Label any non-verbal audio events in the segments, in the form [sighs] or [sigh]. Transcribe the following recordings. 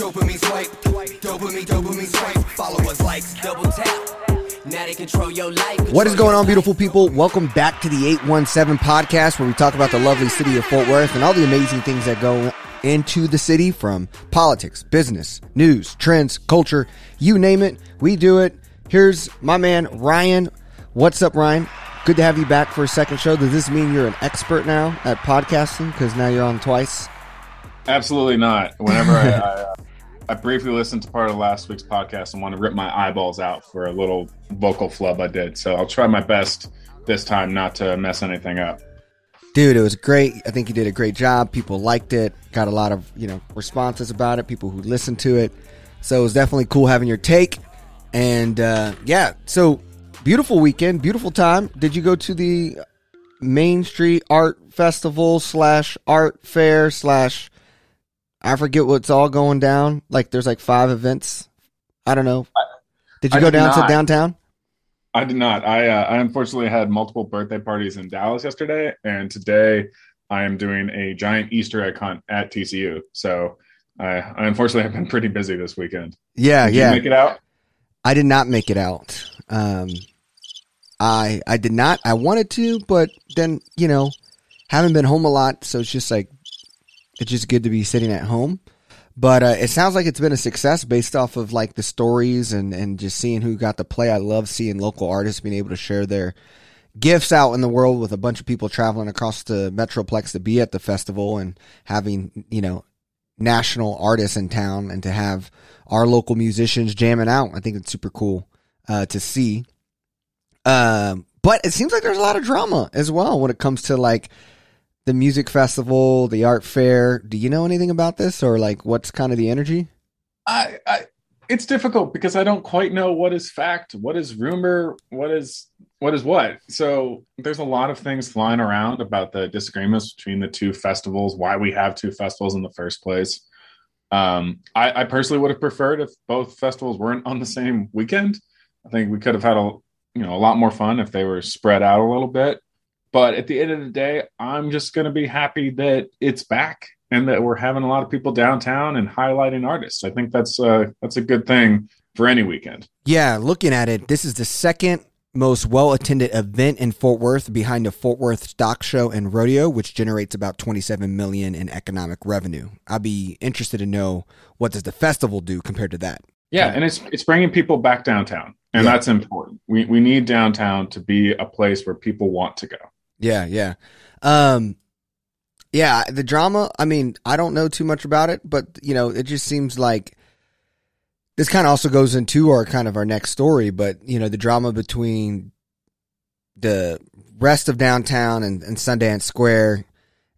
Dopamine swipe, dopamine, dopamine swipe. Followers, likes, double tap. Now they control your life. What is going on, beautiful people? Welcome back to the 817 podcast where we talk about the lovely city of Fort Worth and all the amazing things that go into the city from politics, business, news, trends, culture, you name it. We do it. Here's my man, Ryan. What's up, Ryan? Good to have you back for a second show. Does this mean you're an expert now at podcasting because now you're on twice? Absolutely not. Whenever I, I, uh, I briefly listened to part of last week's podcast and want to rip my eyeballs out for a little vocal flub I did. So I'll try my best this time not to mess anything up. Dude, it was great. I think you did a great job. People liked it. Got a lot of, you know, responses about it, people who listened to it. So it was definitely cool having your take. And uh, yeah, so beautiful weekend, beautiful time. Did you go to the Main Street Art Festival slash art fair slash I forget what's all going down. Like there's like five events. I don't know. Did you I go did down to downtown? I did not. I uh, I unfortunately had multiple birthday parties in Dallas yesterday, and today I am doing a giant Easter egg hunt at TCU. So I, I unfortunately have been pretty busy this weekend. Yeah, Did yeah. you make it out? I did not make it out. Um, I I did not. I wanted to, but then you know, haven't been home a lot, so it's just like it's just good to be sitting at home. But uh, it sounds like it's been a success based off of like the stories and and just seeing who got to play. I love seeing local artists being able to share their gifts out in the world with a bunch of people traveling across the metroplex to be at the festival and having you know national artists in town and to have our local musicians jamming out. I think it's super cool uh, to see. Um, but it seems like there's a lot of drama as well when it comes to like the music festival, the art fair. Do you know anything about this or like what's kind of the energy? I, I it's difficult because I don't quite know what is fact, what is rumor, what is what is what. So there's a lot of things flying around about the disagreements between the two festivals, why we have two festivals in the first place. Um, I, I personally would have preferred if both festivals weren't on the same weekend. I think we could have had a you know a lot more fun if they were spread out a little bit. But at the end of the day, I'm just going to be happy that it's back and that we're having a lot of people downtown and highlighting artists. I think that's uh, that's a good thing for any weekend. Yeah, looking at it, this is the second most well attended event in Fort Worth behind the Fort Worth Stock Show and Rodeo, which generates about 27 million in economic revenue. I'd be interested to know what does the festival do compared to that. Yeah, and it's it's bringing people back downtown, and Yeah. that's important. We we need downtown to be a place where people want to go. Yeah, yeah. Um yeah, the drama, I mean, I don't know too much about it, but you know, it just seems like this kind of also goes into our kind of our next story, but you know, the drama between the rest of downtown and, and Sundance Square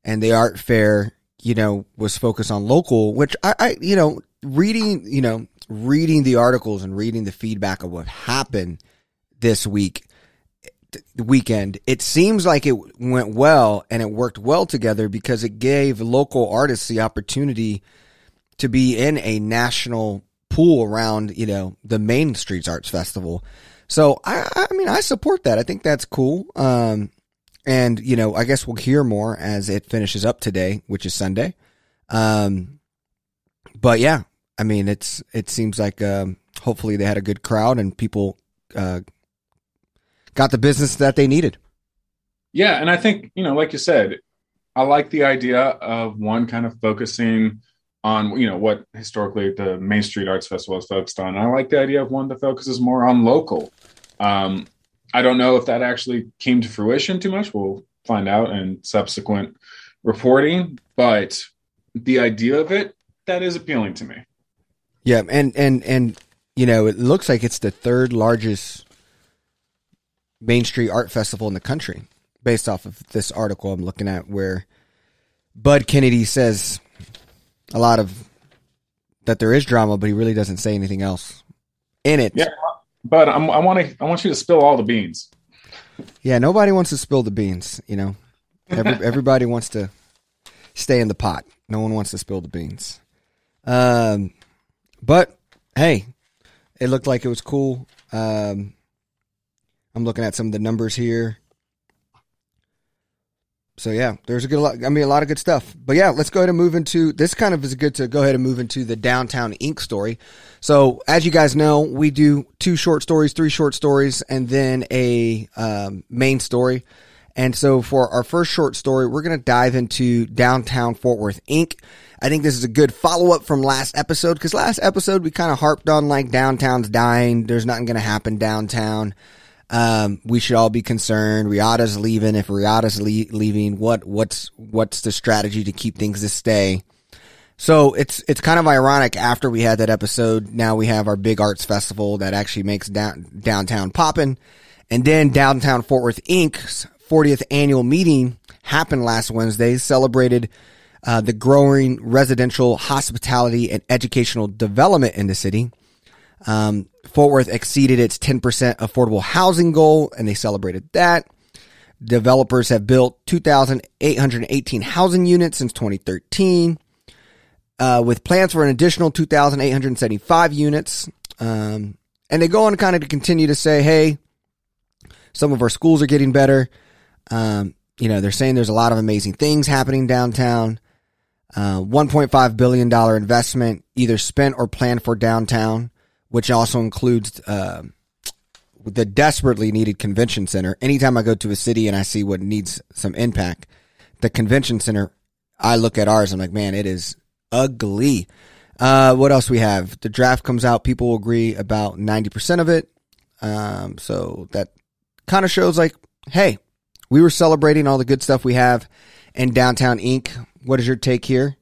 and the art fair, you know, was focused on local, which I, I you know, reading, you know, reading the articles and reading the feedback of what happened this week weekend, it seems like it went well and it worked well together because it gave local artists the opportunity to be in a national pool around, you know, the Main Streets Arts Festival. So I, I mean, I support that. I think that's cool. Um, and you know, I guess we'll hear more as it finishes up today, which is Sunday. Um, but yeah, I mean, it's it seems like um, hopefully they had a good crowd and people uh, got the business that they needed. Yeah, and I think you know, like you said, I like the idea of one kind of focusing on you know what historically the Main Street Arts Festival is focused on. I like the idea of one that focuses more on local. Um, I don't know if that actually came to fruition too much. We'll find out in subsequent reporting, but the idea of it that is appealing to me. Yeah, and and and you know, it looks like it's the third largest Main Street art festival in the country, based off of this article I'm looking at, where Bud Kennedy says a lot of that there is drama, but he really doesn't say anything else in it. Yeah, but I'm, I want to I want you to spill all the beans. Yeah, nobody wants to spill the beans. You know, Every, [laughs] everybody wants to stay in the pot. No one wants to spill the beans. Um, but hey, it looked like it was cool. Um, I'm looking at some of the numbers here. So yeah, there's a good lot. I mean, a lot of good stuff. But yeah, let's go ahead and move into this. Kind of is good to go ahead and move into the downtown Inc story. So as you guys know, we do two short stories, three short stories, and then a um, main story. And so for our first short story, we're going to dive into downtown Fort Worth Inc. I think this is a good follow up from last episode because last episode we kind of harped on like downtown's dying. There's nothing going to happen downtown. Um, we should all be concerned. Riata's leaving. If Riata's le- leaving, what what's what's the strategy to keep things to stay? So it's it's kind of ironic. After we had that episode, now we have our big arts festival that actually makes down, downtown popping, and then downtown Fort Worth Inc.'s 40th annual meeting happened last Wednesday. Celebrated uh, the growing residential hospitality and educational development in the city. Um, Fort Worth exceeded its 10% affordable housing goal and they celebrated that. Developers have built 2,818 housing units since 2013, uh, with plans for an additional 2,875 units. Um, and they go on kind of to continue to say, hey, some of our schools are getting better. Um, you know, they're saying there's a lot of amazing things happening downtown. Uh, $1.5 billion investment either spent or planned for downtown which also includes uh, the desperately needed convention center. Anytime I go to a city and I see what needs some impact, the convention center, I look at ours. I'm like, man, it is ugly. Uh, what else we have? The draft comes out. People will agree about 90% of it. Um, so that kind of shows like, hey, we were celebrating all the good stuff we have in Downtown Inc. What is your take here?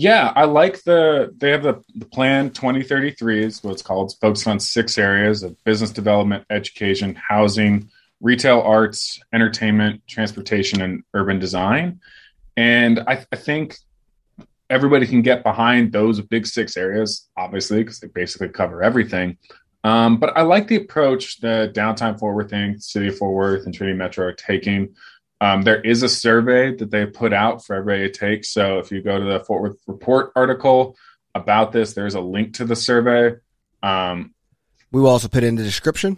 Yeah, I like the they have the, the plan 2033 is what it's called. It's focused on six areas of business development, education, housing, retail arts, entertainment, transportation, and urban design. And I, I think everybody can get behind those big six areas, obviously, because they basically cover everything. Um, but I like the approach that Downtown Fort Worth Inc., City of Fort Worth, and Trinity Metro are taking um, there is a survey that they put out for everybody to take. So if you go to the Fort Worth Report article about this, there's a link to the survey. Um, we will also put it in the description.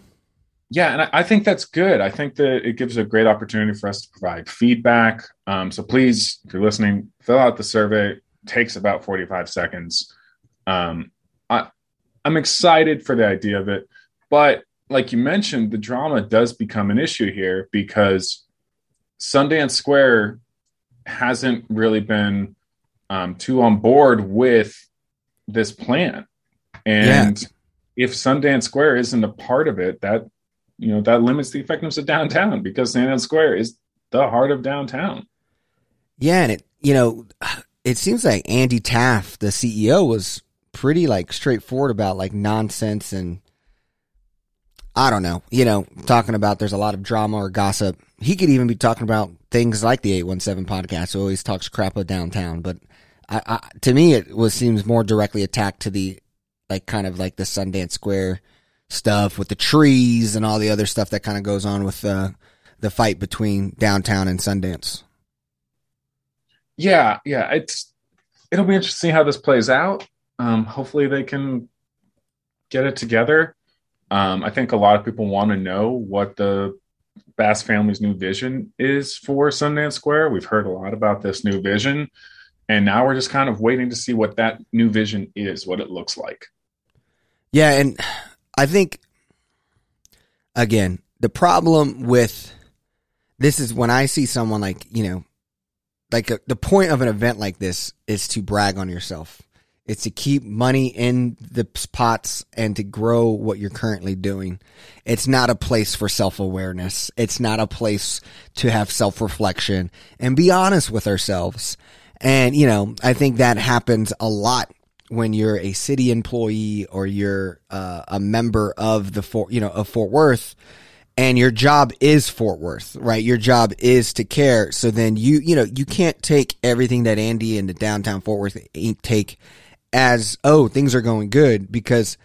Yeah, and I, I, think that's good. I think that it gives a great opportunity for us to provide feedback. Um, so please, if you're listening, fill out the survey. It takes about 45 seconds. Um, I, I'm excited for the idea of it, but like you mentioned, the drama does become an issue here because Sundance Square hasn't really been um, too on board with this plan. And yeah. if Sundance Square isn't a part of it, that you know that limits the effectiveness of downtown because Sundance Square is the heart of downtown. Yeah, and it you know it seems like Andy Taft, the CEO, was pretty like straightforward about like nonsense and I don't know, you know, talking about there's a lot of drama or gossip. He could even be talking about things like the 817 podcast who always talks crap of downtown. But I, I, to me, it was seems more directly attacked to the, like, kind of like the Sundance Square stuff with the trees and all the other stuff that kind of goes on with uh, the fight between downtown and Sundance. Yeah, yeah, it's it'll be interesting how this plays out. Um, hopefully, they can get it together. Um, I think a lot of people want to know what the Bass family's new vision is for Sundance Square. We've heard a lot about this new vision, and now we're just kind of waiting to see what that new vision is, what it looks like. Yeah, and I think again, the problem with this is when I see someone like, you know, like a, the point of an event like this is to brag on yourself. It's to keep money in the pots and to grow what you're currently doing. It's not a place for self awareness. It's not a place to have self reflection and be honest with ourselves. And, you know, I think that happens a lot when you're a city employee or you're uh, a member of the Fort, you know, of Fort Worth and your job is Fort Worth, right? Your job is to care. So then you, you know, you can't take everything that Andy and the downtown Fort Worth take as oh things are going good because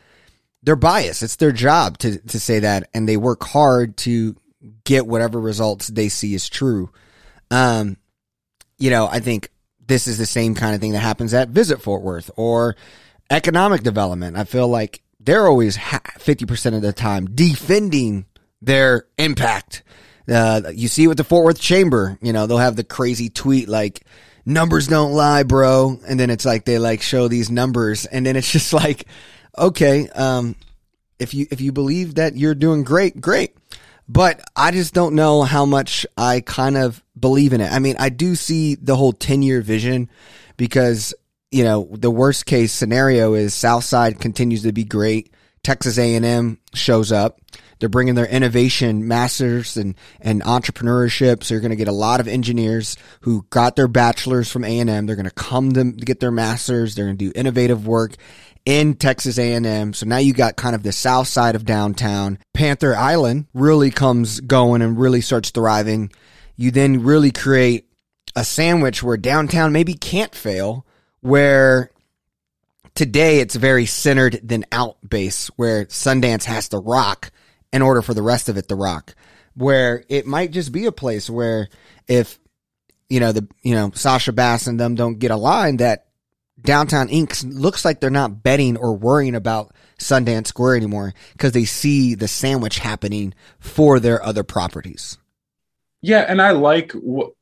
they're biased. It's their job to to say that, and they work hard to get whatever results they see is true. Um, you know, I think this is the same kind of thing that happens at Visit Fort Worth or economic development. I feel like they're always fifty percent of the time defending their impact. Uh, you see with the Fort Worth Chamber, you know, they'll have the crazy tweet like, numbers don't lie, bro. And then it's like they like show these numbers and then it's [laughs] just like, okay, um, if you, if you believe that you're doing great, great. But I just don't know how much I kind of believe in it. I mean, I do see the whole 10 year vision because, you know, the worst case scenario is Southside continues to be great. Texas A&M shows up. They're bringing their innovation masters and, and entrepreneurship. So you're going to get a lot of engineers who got their bachelors from A&M. They're going to come to get their masters. They're going to do innovative work in Texas A&M. So now you got kind of the south side of downtown. Panther Island really comes going and really starts thriving. You then really create a sandwich where downtown maybe can't fail, where today it's very centered than out base, where Sundance has to rock in order for the rest of it to rock. Where it might just be a place where if you know the you know Sasha Bass and them don't get a line that Downtown Inc. looks like they're not betting or worrying about Sundance Square anymore because they see the sandwich happening for their other properties. Yeah, and I like what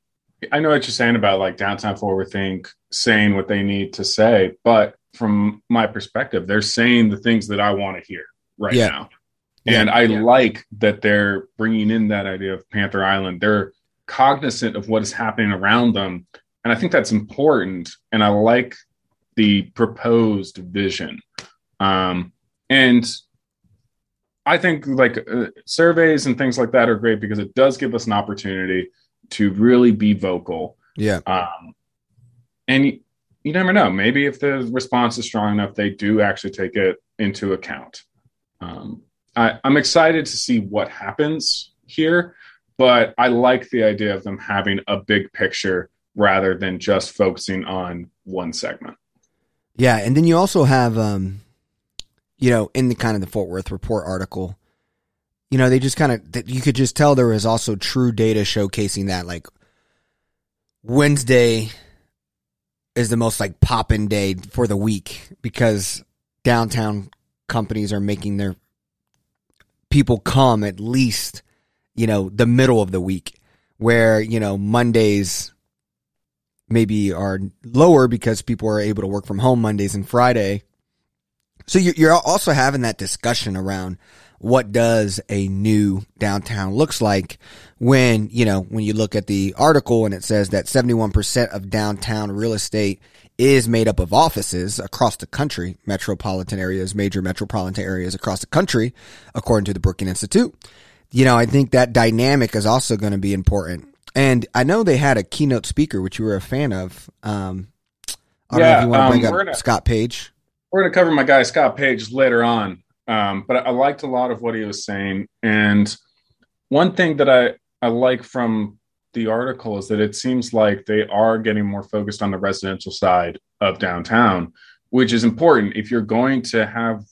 I know what you're saying about like downtown Fort Worth Inc saying what they need to say, but from my perspective, they're saying the things that I want to hear right Yeah. now. And Yeah. I Yeah. like that they're bringing in that idea of Panther Island. They're cognizant of what is happening around them. And I think that's important. And I like the proposed vision. Um, and I think like uh, surveys and things like that are great because it does give us an opportunity to really be vocal. Yeah. Um, and you, you never know. Maybe if the response is strong enough, they do actually take it into account. Um, I, I'm excited to see what happens here, but I like the idea of them having a big picture rather than just focusing on one segment. Yeah, and then you also have, um, you know, in the kind of the Fort Worth report article, you know, they just kind of you could just tell there was also true data showcasing that like Wednesday is the most like poppin' day for the week because downtown companies are making their people come at least, you know, the middle of the week where, you know, Mondays maybe are lower because people are able to work from home Mondays and Friday. So you're, also having that discussion around what does a new downtown looks like when, you know, when you look at the article and it says that 71% of downtown real estate is made up of offices across the country, metropolitan areas, major metropolitan areas across the country, according to the Brookings Institute. You know, I think that dynamic is also going to be important. And I know they had a keynote speaker, which you were a fan of. Um, I don't know Yeah, if you want to um, bring up gonna- Scott Page. We're going to cover my guy Scott Page later on, um, but I liked a lot of what he was saying. And one thing that I, I like from the article is that it seems like they are getting more focused on the residential side of downtown, which is important if you're going to have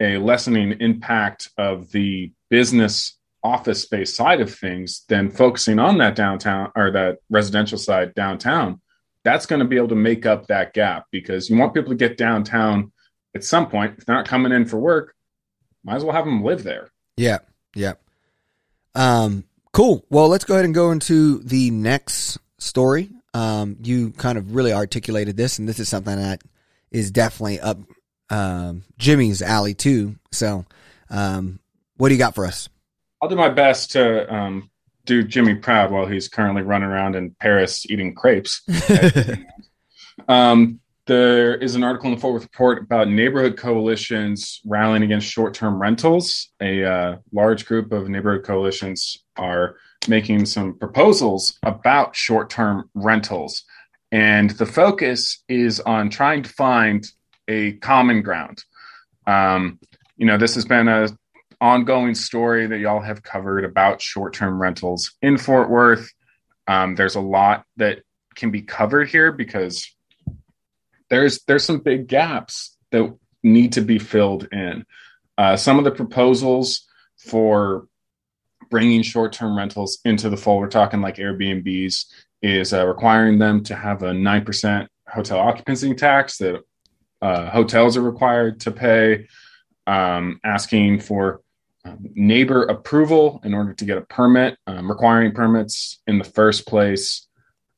a lessening impact of the business office space side of things, then focusing on that downtown or that residential side downtown, that's going to be able to make up that gap because you want people to get downtown at some point. If they're not coming in for work, might as well have them live there. Yeah, yeah. Um, cool. Well, let's go ahead and go into the next story. Um, you kind of really articulated this, and this is something that is definitely up um, Jimmy's alley too. So, um, what do you got for us? I'll do my best to um, do Jimmy proud while he's currently running around in Paris eating crepes. [laughs] um, there is an article in the Fort Worth Report about neighborhood coalitions rallying against short-term rentals. A uh, large group of neighborhood coalitions are making some proposals about short-term rentals, and the focus is on trying to find a common ground. Um, you know, this has been a ongoing story that y'all have covered about short-term rentals in Fort Worth. Um, there's a lot that can be covered here because there's there's some big gaps that need to be filled in. Uh, some of the proposals for bringing short-term rentals into the fold, we're talking like Airbnbs, is uh, requiring them to have a nine percent hotel occupancy tax that uh, hotels are required to pay. Um, asking for um, neighbor approval in order to get a permit, um, requiring permits in the first place.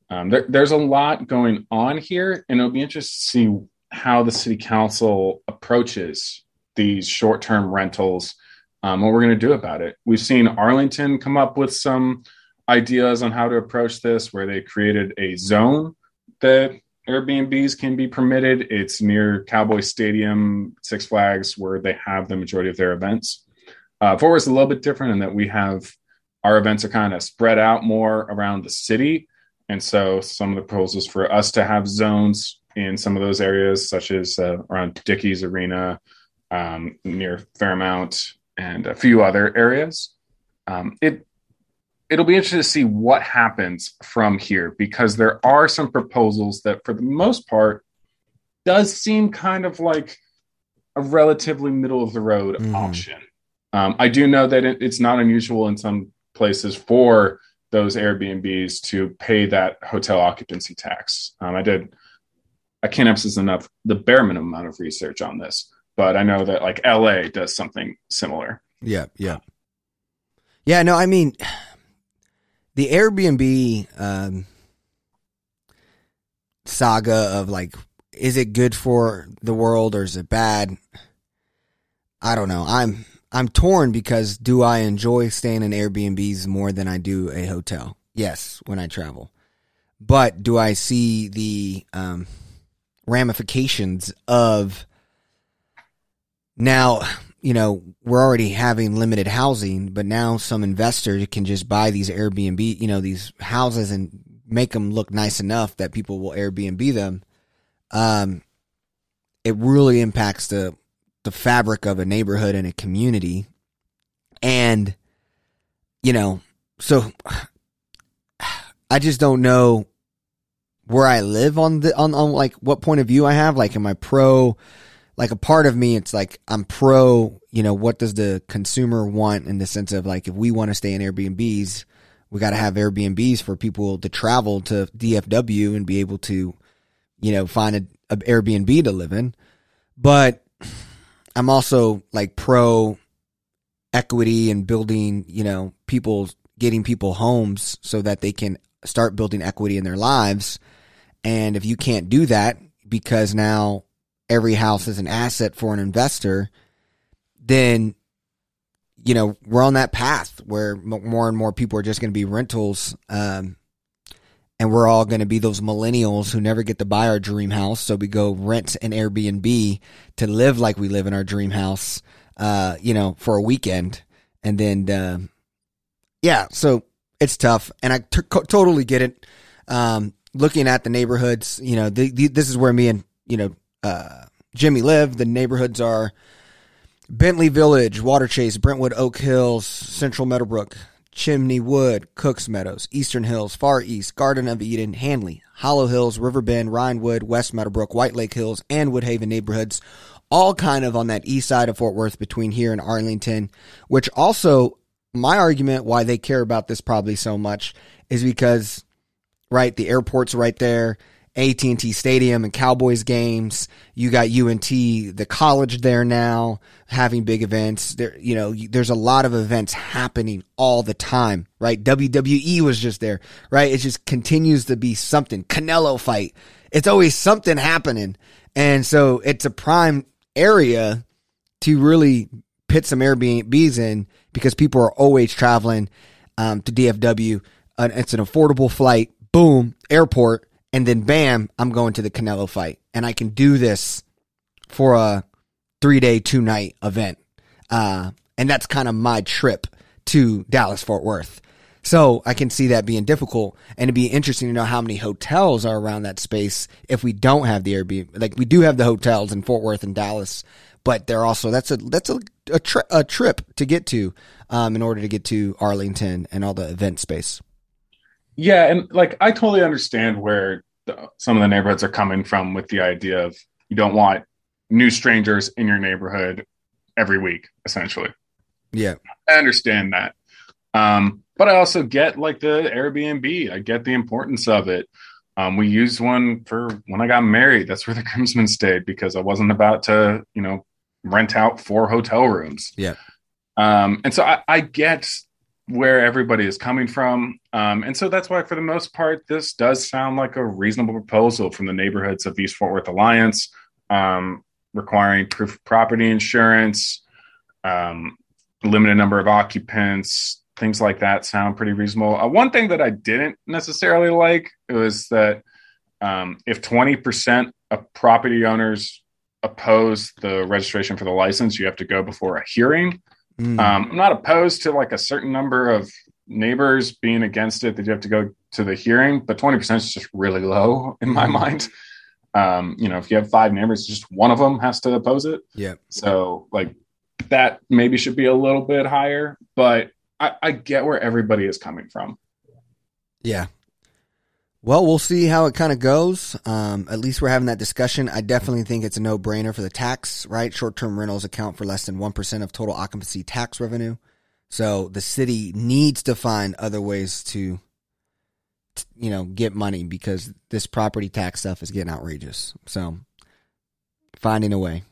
Um, there, there's a lot going on here, and it'll be interesting to see how the city council approaches these short term rentals, um, what we're going to do about it. We've seen Arlington come up with some ideas on how to approach this, where they created a zone that Airbnbs can be permitted. It's near Cowboy Stadium, Six Flags, where they have the majority of their events. Uh, Fort is a little bit different in that we have our events are kind of spread out more around the city. And so some of the proposals for us to have zones in some of those areas, such as uh, around Dickies Arena, um, near Fairmount, and a few other areas. Um, it it'll be interesting to see what happens from here because there are some proposals that, for the most part, does seem kind of like a relatively middle of the road Mhm. option. Um, I do know that it, it's not unusual in some places for those Airbnbs to pay that hotel occupancy tax. Um, I did, I can't emphasize enough the bare minimum amount of research on this, but I know that like LA does something similar. Yeah, yeah, yeah. No, I mean, the Airbnb um, saga of like, is it good for the world or is it bad? I don't know. I'm I'm torn because do I enjoy staying in Airbnbs more than I do a hotel? Yes, when I travel, but do I see the um, ramifications of now? you know, we're already having limited housing, but now some investor can just buy these Airbnb, you know, these houses and make them look nice enough that people will Airbnb them. Um, it really impacts the the fabric of a neighborhood and a community, and you know, so [sighs] I just don't know where I live on the on on like what point of view I have. Like, am I pro? Like a part of me it's like i'm pro you know what does the consumer want in the sense of like if we want to stay in airbnbs we got to have airbnbs for people to travel to dfw and be able to you know find a, a airbnb to live in. But i'm also like pro equity and building you know people getting people homes so that they can start building equity in their lives. And if you can't do that because now every house is an asset for an investor, then you know we're on that path where more and more people are just going to be rentals, um, and we're all going to be those millennials who never get to buy our dream house, so we go rent an Airbnb to live like we live in our dream house, uh, you know, for a weekend, and then uh, yeah, so it's tough, and I t- totally get it. Um, looking at the neighborhoods, you know, the, the, this is where me and you know uh, Jimmy live. The neighborhoods are Bentley Village, Water Chase, Brentwood, Oak Hills, Central Meadowbrook, Chimney Wood, Cooks Meadows, Eastern Hills, Far East, Garden of Eden, Handley, Hollow Hills, River Bend, Ryanwood, West Meadowbrook, White Lake Hills, and Woodhaven neighborhoods, all kind of on that east side of Fort Worth between here and Arlington, which also my argument why they care about this probably so much is because right the airport's right there AT&T Stadium and Cowboys games. You got UNT, the college there now having big events. There, you know, there's a lot of events happening all the time, right? WWE was just there, right? It just continues to be something. Canelo fight. It's always something happening. And so it's a prime area to really put some Airbnbs in because people are always traveling um, to DFW. Uh, it's an affordable flight. Boom, airport and then bam, I'm going to the Canelo fight, and I can do this for a three day, two night event. Uh, and that's kind of my trip to Dallas Fort Worth. So I can see that being difficult, and it'd be interesting to know how many hotels are around that space if we don't have the Airbnb. Like we do have the hotels in Fort Worth and Dallas, but they're also that's a that's a a, tri- a trip to get to um, in order to get to Arlington and all the event space. Yeah, and like I totally understand where the, some of the neighborhoods are coming from with the idea of you don't want new strangers in your neighborhood every week, essentially. Yeah, I understand that, um, but I also get like the Airbnb. I get the importance of it. Um, we used one for when I got married. That's where the [laughs] groomsmen stayed because I wasn't about to, you know, rent out four hotel rooms. Yeah. Um, and so I, I get where everybody is coming from. Um, and so that's why, for the most part, this does sound like a reasonable proposal from the neighborhoods of East Fort Worth Alliance, um, requiring proof of property insurance, um, limited number of occupants, things like that sound pretty reasonable. Uh, one thing that I didn't necessarily like was that um, if 20% of property owners oppose the registration for the license, you have to go before a hearing. Mm. Um, I'm not opposed to like a certain number of neighbors being against it that you have to go to the hearing, but 20% is just really low in my Mhm. mind. Um, you know, if you have five neighbors, just one of them has to oppose it. yeah. So like that maybe should be a little bit higher, but I, I get where everybody is coming from. Yeah. Well, we'll see how it kind of goes. Um, at least we're having that discussion. I definitely think it's a no brainer for the tax, right? Short term rentals account for less than 1% of total occupancy tax revenue. So the city needs to find other ways to, you know, get money because this property tax stuff is getting outrageous. So finding a way.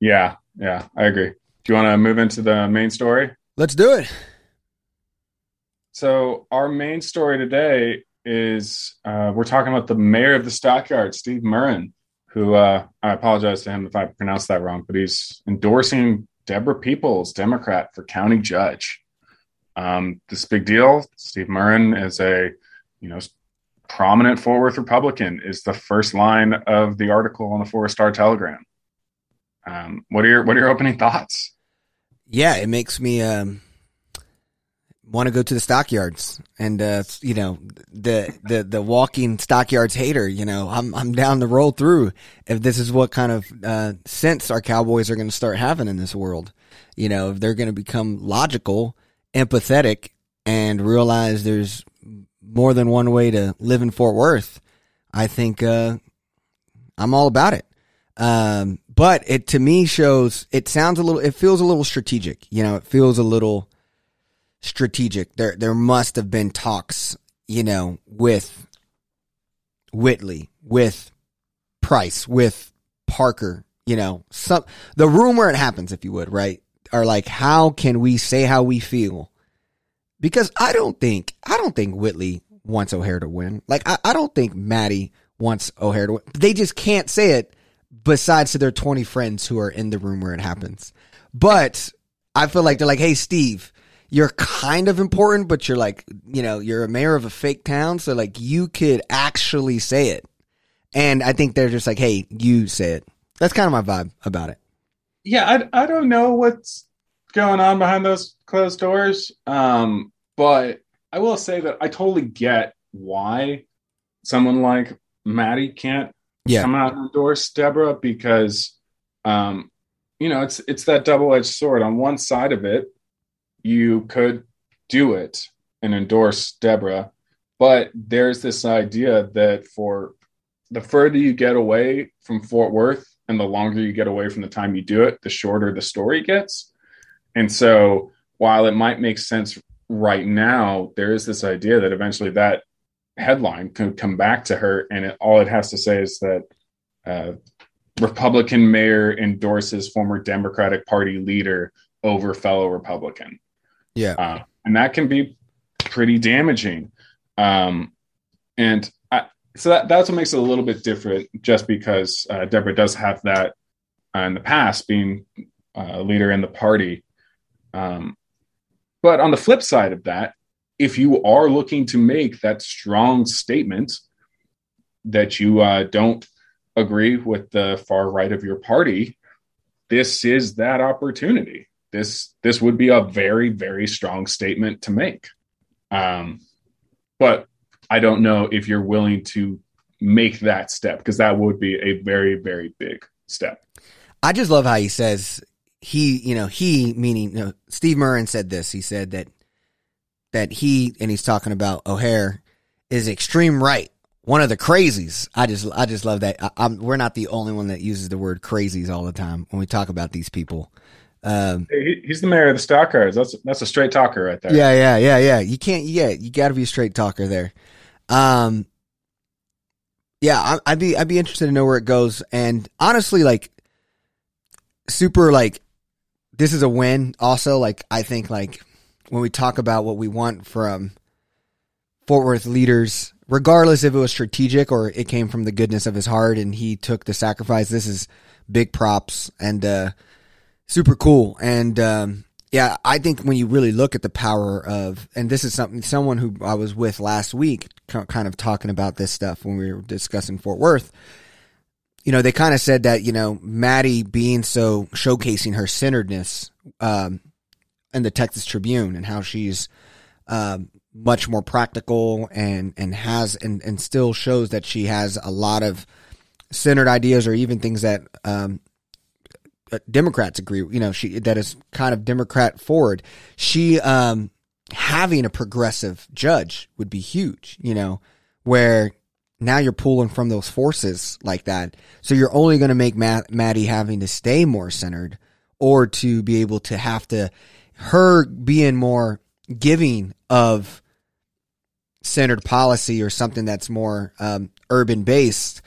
Yeah, yeah, I agree. Do you want to move into the main story? Let's do it. So our main story today is uh, we're talking about the mayor of the stockyard, Steve Murrin, who uh, I apologize to him if I pronounced that wrong, but he's endorsing Deborah Peoples, Democrat, for county judge. Um, this big deal. Steve Murrin is a you know prominent Fort Worth Republican. Is the first line of the article on the Four Star Telegram. Um, what are your what are your opening thoughts? Yeah, it makes me um, want to go to the stockyards and uh, you know the the the walking stockyards hater. You know, I'm I'm down to roll through if this is what kind of uh, sense our Cowboys are going to start having in this world. You know, if they're going to become logical, empathetic, and realize there's more than one way to live in Fort Worth. I think uh, I'm all about it. Um, but it to me shows it sounds a little it feels a little strategic. You know, it feels a little strategic. There there must have been talks, you know, with Whitley, with Price, with Parker, you know, some the room where it happens, if you would, right? Are like, how can we say how we feel? Because I don't think I don't think Whitley wants O'Hare to win. Like I, I don't think Mattie wants O'Hare to win. They just can't say it besides to their 20 friends who are in the room where it happens. But I feel like they're like, hey, Steve, you're kind of important, but you're like, you know, you're a mayor of a fake town. So, like, you could actually say it. And I think they're just like, hey, you say it. That's kind of my vibe about it. yeah, I, I don't know what's going on behind those closed doors. Um, but I will say that I totally get why someone like Mattie can't Yeah. come out and endorse Deborah because, um, you know, it's it's that double edged sword. On one side of it, you could do it and endorse Deborah, but there's this idea that for the further you get away from Fort Worth and the longer you get away from the time you do it, the shorter the story gets. And so, while it might make sense right now, there is this idea that eventually that headline could come back to her, and it, all it has to say is that uh, Republican mayor endorses former Democratic Party leader over fellow Republican Yeah. uh, and that can be pretty damaging. Um, and I, so that, that's what makes it a little bit different, just because uh, Deborah does have that uh, in the past, being uh, a leader in the party. Um, but on the flip side of that, if you are looking to make that strong statement that you uh, don't agree with the far right of your party, this is that opportunity this this would be a very very strong statement to make um but i don't know if you're willing to make that step because that would be a very very big step I just love how he says he, you know, he meaning you know, Steve Murrin said this. He said that that he and he's talking about O'Hare is extreme right, one of the crazies. I just I just love that. I, we're not the only one that uses the word crazies all the time when we talk about these people. Um, He- he's the mayor of the stockyards that's that's a straight talker right there yeah, yeah, yeah, yeah. You can't. Yeah, you got to be a straight talker there. Um, yeah, I, I'd be I'd be interested to know where it goes. And honestly, like, super like this is a win. Also, like I think like when we talk about what we want from Fort Worth leaders, regardless if it was strategic or it came from the goodness of his heart and he took the sacrifice, this is big props and uh, super cool. And um, yeah, I think when you really look at the power of, and this is something someone who I was with last week, kind of talking about this stuff when we were discussing Fort Worth. You know, they kind of said that you know Mattie being so showcasing her centeredness um, in the Texas Tribune and how she's um, much more practical and and has and and still shows that she has a lot of centered ideas or even things that um, Democrats agree. You know, she that is kind of Democrat forward. She um, having a progressive judge would be huge. You know, where now you're pulling from those forces like that, so you're only going to make Matt, Mattie having to stay more centered, or to be able to have to her being more giving of centered policy or something that's more um, urban based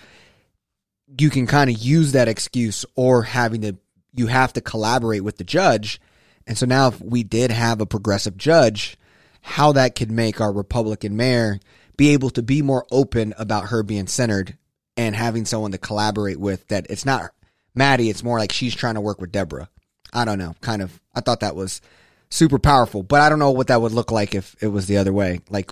you can kind of use that excuse or having to you have to collaborate with the judge. And so now if we did have a progressive judge, how that could make our Republican mayor be able to be more open about her being centered and having someone to collaborate with that it's not Mattie, it's more like she's trying to work with Deborah. I don't know. Kind of I thought that was super powerful, but I don't know what that would look like if it was the other way. Like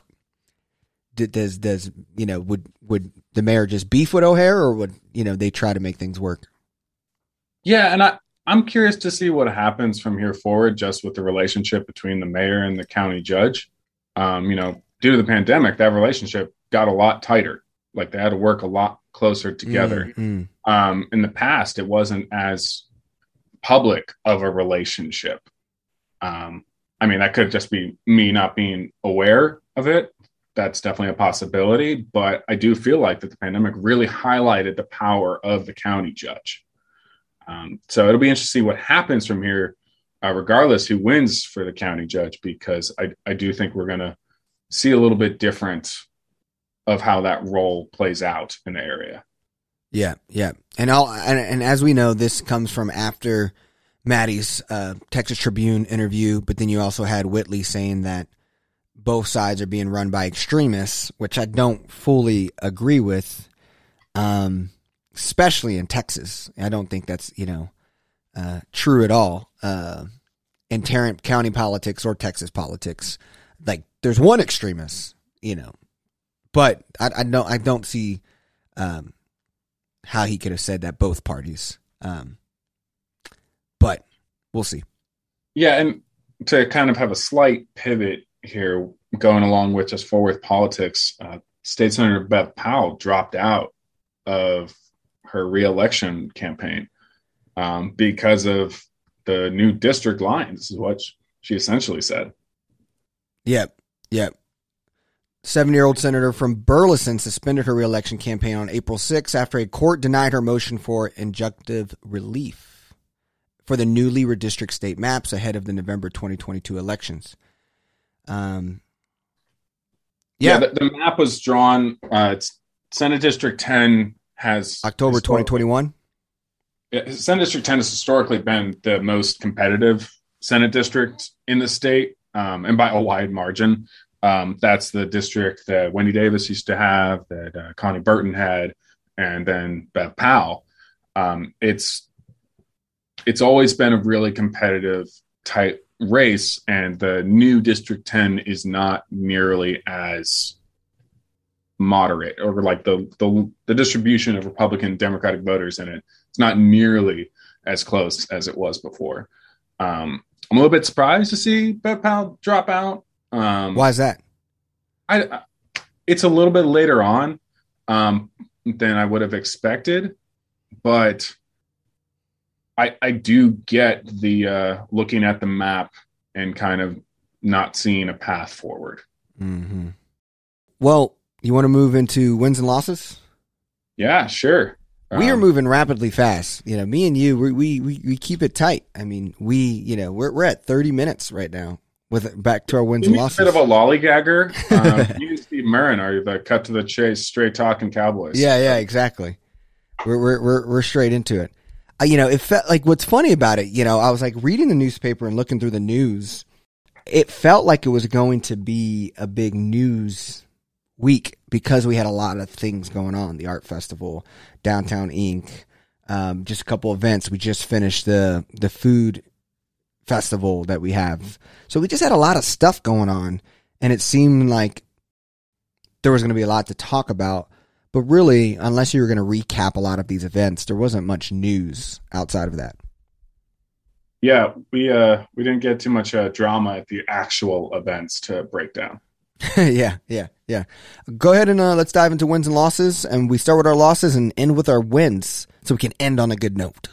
does does you know would would the mayor just beef with O'Hare or would you know they try to make things work? Yeah, and I I'm curious to see what happens from here forward, just with the relationship between the mayor and the county judge. Um, you know, due to the pandemic, that relationship got a lot tighter. Like they had to work a lot closer together. Mm-hmm. Um, in the past, it wasn't as public of a relationship. Um, I mean, that could just be me not being aware of it. That's definitely a possibility. But I do feel like that the pandemic really highlighted the power of the county judge. Um, so it'll be interesting to see what happens from here, uh, regardless who wins for the county judge, because I, I do think we're going to see a little bit different of how that role plays out in the area. Yeah, yeah, and I'll and, and as we know, this comes from after Mattie's uh, Texas Tribune interview, but then you also had Whitley saying that both sides are being run by extremists, which I don't fully agree with. Um, especially in Texas. I don't think that's you know uh, true at all uh, in Tarrant County politics or Texas politics. Like there's one extremist, you know, but I, I don't I don't see um, how he could have said that both parties. Um, but we'll see. Yeah, and to kind of have a slight pivot here, going along with just Fort Worth politics, uh, State Senator Bev Powell dropped out of her reelection campaign um, because of the new district lines, is what she essentially said. Yep. Yep. Seven year old senator from Burleson suspended her reelection campaign on April 6 after a court denied her motion for injunctive relief for the newly redistricted state maps ahead of the November 2022 elections. Um, yeah, yeah the, the, map was drawn. Uh, it's Senate District 10 has October 2021. Senate District 10 has historically been the most competitive Senate district in the state, um, and by a wide margin. Um, that's the district that Wendy Davis used to have, that uh, Konni Burton had, and then Bev Powell. Um, it's it's always been a really competitive type race, and the new District 10 is not nearly as moderate or like the, the the distribution of Republican Democratic voters in it. It's not nearly as close as it was before. Um, I'm a little bit surprised to see Bev Powell drop out. Um, Why is that? I, it's a little bit later on um, than I would have expected, but I I do get the uh, looking at the map and kind of not seeing a path forward. Mm-hmm. Well, you want to move into wins and losses? Yeah, sure. We um, are moving rapidly fast. You know, me and you, we, we, we, we keep it tight. I mean, we, you know, we're, we're at 30 minutes right now with back to our wins and losses. A bit of a lollygagger. [laughs] Um, you and Steve Murrin are the cut to the chase, straight talking Cowboys. Yeah, yeah, exactly. We're, we're, we're, we're straight into it. uh, you know, it felt like what's funny about it, you know, I was like reading the newspaper and looking through the news. It felt like it was going to be a big news week because we had a lot of things going on. The art festival, Downtown inc um, just a couple events. We just finished the the food festival that we have. So we just had a lot of stuff going on and it seemed like there was going to be a lot to talk about. But really, unless you were going to recap a lot of these events, there wasn't much news outside of that. Yeah, we uh we didn't get too much uh, drama at the actual events to break down. [laughs] yeah, yeah, yeah. Go ahead and uh, let's dive into wins and losses, and we start with our losses and end with our wins, so we can end on a good note.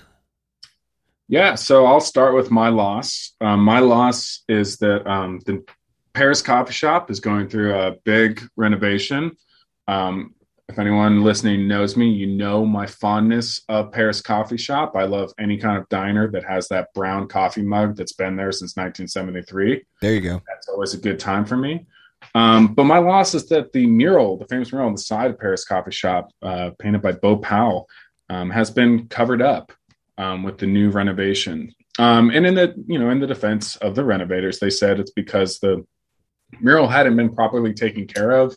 Yeah, so I'll start with my loss. Um, my loss is that um, the Paris Coffee Shop is going through a big renovation. Um, if anyone listening knows me, you know my fondness of Paris Coffee Shop. I love any kind of diner that has that brown coffee mug that's been there since 1973. There you go. That's always a good time for me. Um, but my loss is that the mural, the famous mural on the side of Paris Coffee Shop, uh, painted by Bo Powell, um, has been covered up um, with the new renovation. Um, and in the you know in the defense of the renovators, they said it's because the mural hadn't been properly taken care of,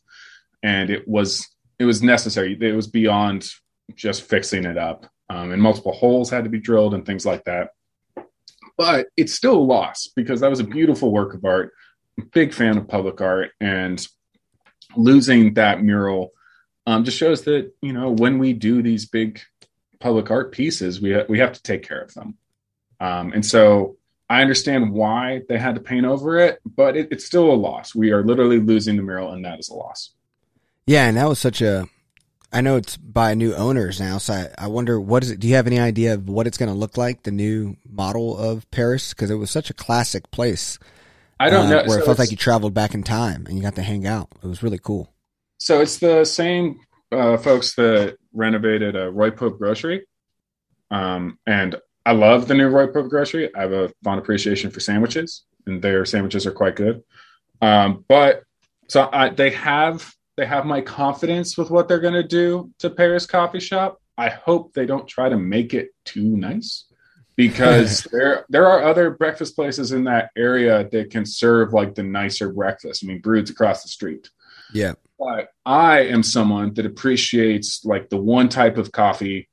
and it was it was necessary. It was beyond just fixing it up, um, and multiple holes had to be drilled and things like that. But it's still a loss because that was a beautiful work of art. Big fan of public art, and losing that mural um, just shows that you know when we do these big public art pieces, we ha- we have to take care of them. Um, and so I understand why they had to paint over it, but it, it's still a loss. We are literally losing the mural, and that is a loss. Yeah, and that was such a. I know it's by new owners now, so I, I wonder what is it. Do you have any idea of what it's going to look like, the new model of Paris? Because it was such a classic place. I don't uh, know where so it felt like you traveled back in time and you got to hang out. It was really cool. So it's the same uh, folks that renovated uh, Roy Pope Grocery, um, and I love the new Roy Pope Grocery. I have a fond appreciation for sandwiches, and their sandwiches are quite good. Um, but so I, they have they have my confidence with what they're going to do to Paris Coffee Shop. I hope they don't try to make it too nice because [laughs] there there are other breakfast places in that area that can serve like the nicer breakfast. I mean, Brewed's across the street. Yeah. But I am someone that appreciates like the one type of coffee,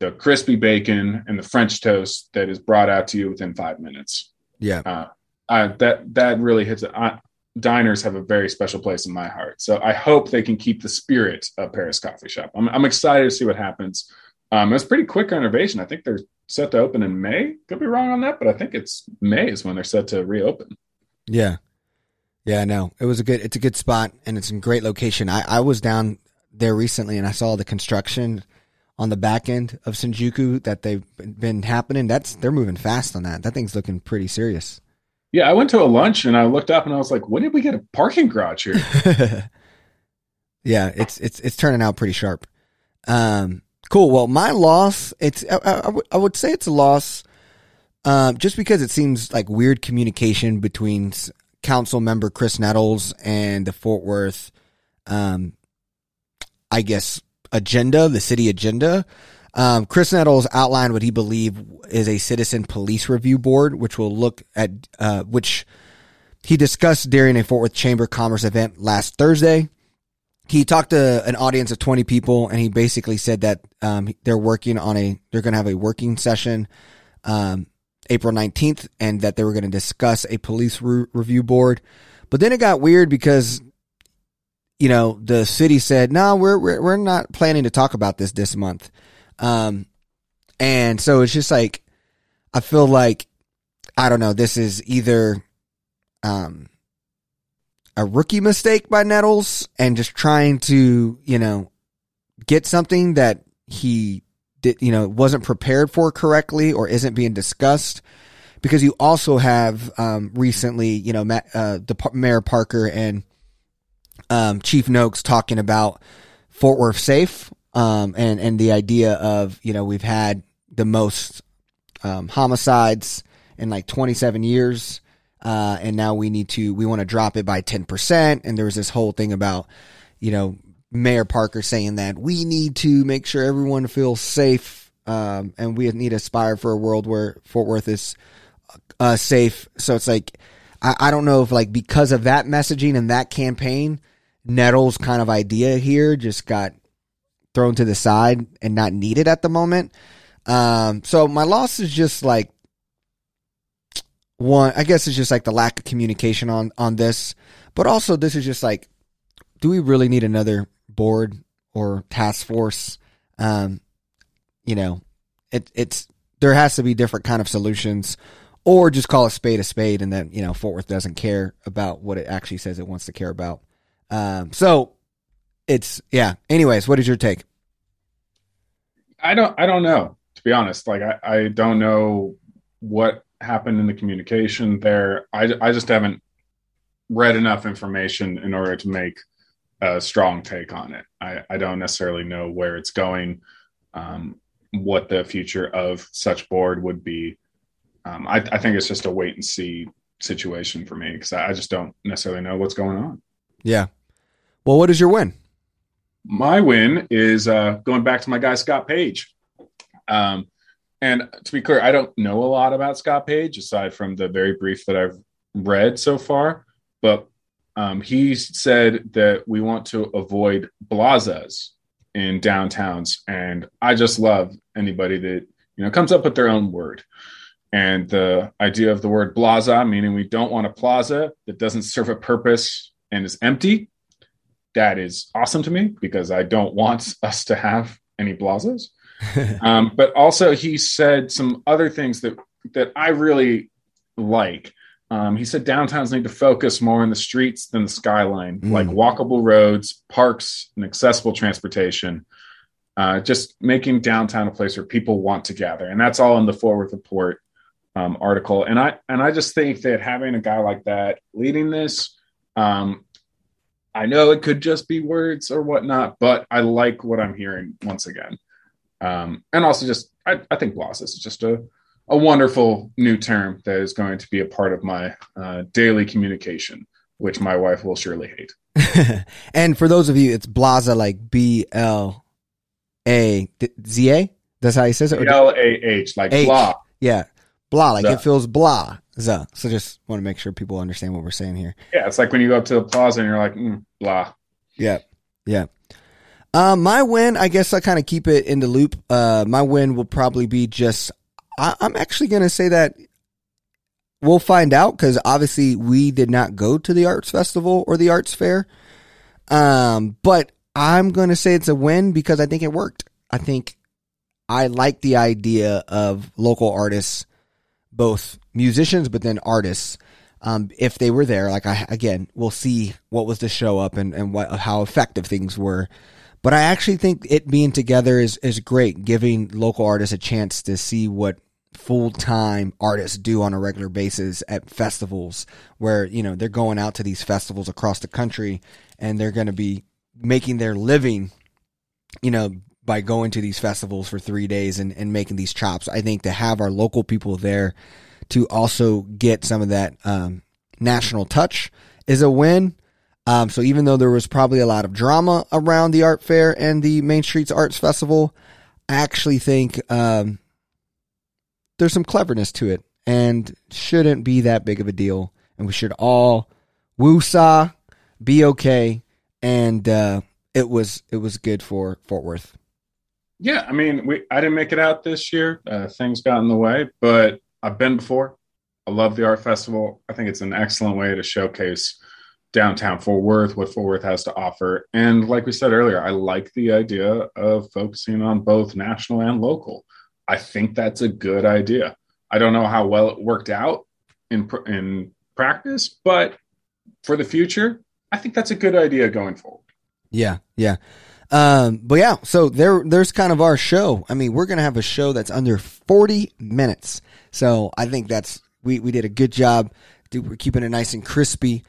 the crispy bacon and the French toast that is brought out to you within five minutes. Yeah. Uh, I, that that really hits it. I, diners have a very special place in my heart. So I hope they can keep the spirit of Paris Coffee Shop. I'm, I'm excited to see what happens. Um, it's pretty quick renovation. I think they're set to open in May. Could be wrong on that, but I think it's May is when they're set to reopen. Yeah. Yeah, no. It was a good it's a good spot and it's in great location. I, I was down there recently and I saw the construction on the back end of Shinjuku that they've been happening. That's they're moving fast on that. That thing's looking pretty serious. Yeah, I went to a lunch and I looked up and I was like, when did we get a parking garage here? [laughs] yeah, it's it's it's turning out pretty sharp. Um, cool. Well, my loss, it's I, I, I would- say it's a loss, um, just because it seems like weird communication between council member Chris Nettles and the Fort Worth, um, I guess agenda, the city agenda. Um, Chris Nettles outlined what he believed is a citizen police review board, which will look at uh, which he discussed during a Fort Worth Chamber Commerce event last Thursday he talked to an audience of 20 people and he basically said that um, they're working on a they're going to have a working session um, april 19th and that they were going to discuss a police re- review board. But then it got weird because you know the city said no we're, we're we're not planning to talk about this this month. Um, and so it's just like i feel like i don't know this is either um, a rookie mistake by Nettles and just trying to, you know, get something that he did, you know, wasn't prepared for correctly or isn't being discussed. Because you also have um, recently, you know, Matt, uh, the Mayor Parker and um, Chief Noakes talking about Fort Worth safe um, and and the idea of you know we've had the most um, homicides in like 27 years uh, and now we need to we want to drop it by 10% and there was this whole thing about you know mayor parker saying that we need to make sure everyone feels safe um, and we need to aspire for a world where Fort Worth is uh, safe. So it's like I, I don't know if like because of that messaging and that campaign, Nettles' kind of idea here just got thrown to the side and not needed at the moment. Um, so my loss is just like one. I guess it's just like the lack of communication on on this, but also this is just like, do we really need another board or task force? Um, you know, it it's there has to be different kind of solutions or just call a spade a spade and then you know fort worth doesn't care about what it actually says it wants to care about um, so it's yeah anyways what is your take I don't I don't know to be honest. Like I, I don't know what happened in the communication there. I, I just haven't read enough information in order to make a strong take on it. I, I don't necessarily know where it's going, um, what the future of such board would be. Um, I, I think it's just a wait and see situation for me because I, I just don't necessarily know what's going on. yeah well what is your win my win is uh, going back to my guy Scott Page. Um, and to be clear, I don't know a lot about Scott Page aside from the very brief that I've read so far. But um, he said that we want to avoid blazas in downtowns, and I just love anybody that you know comes up with their own word. And the idea of the word blaza, meaning we don't want a plaza that doesn't serve a purpose and is empty, that is awesome to me because I don't want us to have any blazas. [laughs] um, but also, he said some other things that that I really like. Um, he said downtowns need to focus more on the streets than the skyline, Mm. like walkable roads, parks, and accessible transportation. Uh, just making downtown a place where people want to gather, and that's all in the Fort Worth Report um, article. And I and I just think that having a guy like that leading this, um, I know it could just be words or whatnot, but I like what I'm hearing once again. Um, and also, just I, I think Blazas is just a, a wonderful new term that is going to be a part of my uh, daily communication, which my wife will surely hate. [laughs] and for those of you it's blaza like b l a z a that's how he says it Or- L A H, like H. blah. yeah blah like Zuh. it feels blah so just want to make sure people understand what we're saying here Yeah, it's like when you go up to the plaza and you're like, mm, blah. Yeah. Yeah. Um, my win, I guess I kind of keep it in the loop. Uh, my win will probably be just, I, I'm actually going to say that we'll find out because obviously we did not go to the arts festival or the arts fair. Um, but I'm going to say it's a win because I think it worked. I think I like the idea of local artists, both musicians, but then artists um, if they were there. Like I again, we'll see what was the show up and and what how effective things were. But I actually think it being together is is great, giving local artists a chance to see what full time artists do on a regular basis at festivals, where you know they're going out to these festivals across the country and they're going to be making their living, you know. By going to these festivals for three days and, and making these chops, I think to have our local people there to also get some of that um, national touch is a win. Um, so even though there was probably a lot of drama around the art fair and the Main Streets Arts Festival, I actually think um, there's some cleverness to it and shouldn't be that big of a deal. And we should all woo-saw, be okay, and uh, it was it was good for Fort Worth. Yeah, I mean, we I didn't make it out this year. Uh, things got in the way, but I've been before. I love the art festival. I think it's an excellent way to showcase downtown Fort Worth, what Fort Worth has to offer. And like we said earlier, I like the idea of focusing on both national and local. I think that's a good idea. I don't know how well it worked out in in practice, but for the future, I think that's a good idea going forward. Yeah, yeah. Um, but yeah, so there, there's kind of our show. I mean, we're gonna have a show that's under 40 minutes. So I think that's we we did a good job. We're keeping it nice and crispy.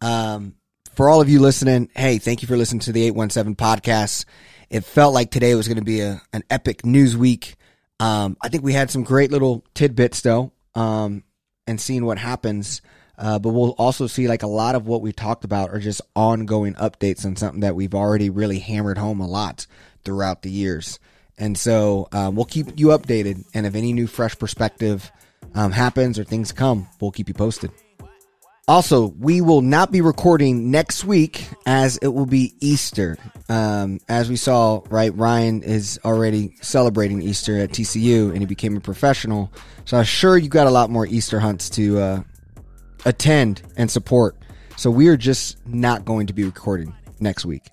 Um, for all of you listening, hey, thank you for listening to the 817 podcast. It felt like today was going to be a, an epic news week. Um, I think we had some great little tidbits though, um, and seeing what happens. Uh, but we'll also see like a lot of what we talked about are just ongoing updates on something that we've already really hammered home a lot throughout the years. And so um, we'll keep you updated. And if any new fresh perspective um, happens or things come, we'll keep you posted. Also, we will not be recording next week as it will be Easter. Um, as we saw, right, Ryan is already celebrating Easter at TCU and he became a professional. So I'm sure you got a lot more Easter hunts to uh, attend and support. So we are just not going to be recording next week.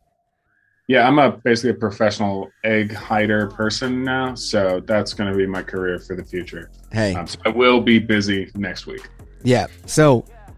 Yeah, I'm a basically a professional egg hider person now, so that's going to be my career for the future. Hey, Um, so I will be busy next week. yeah. So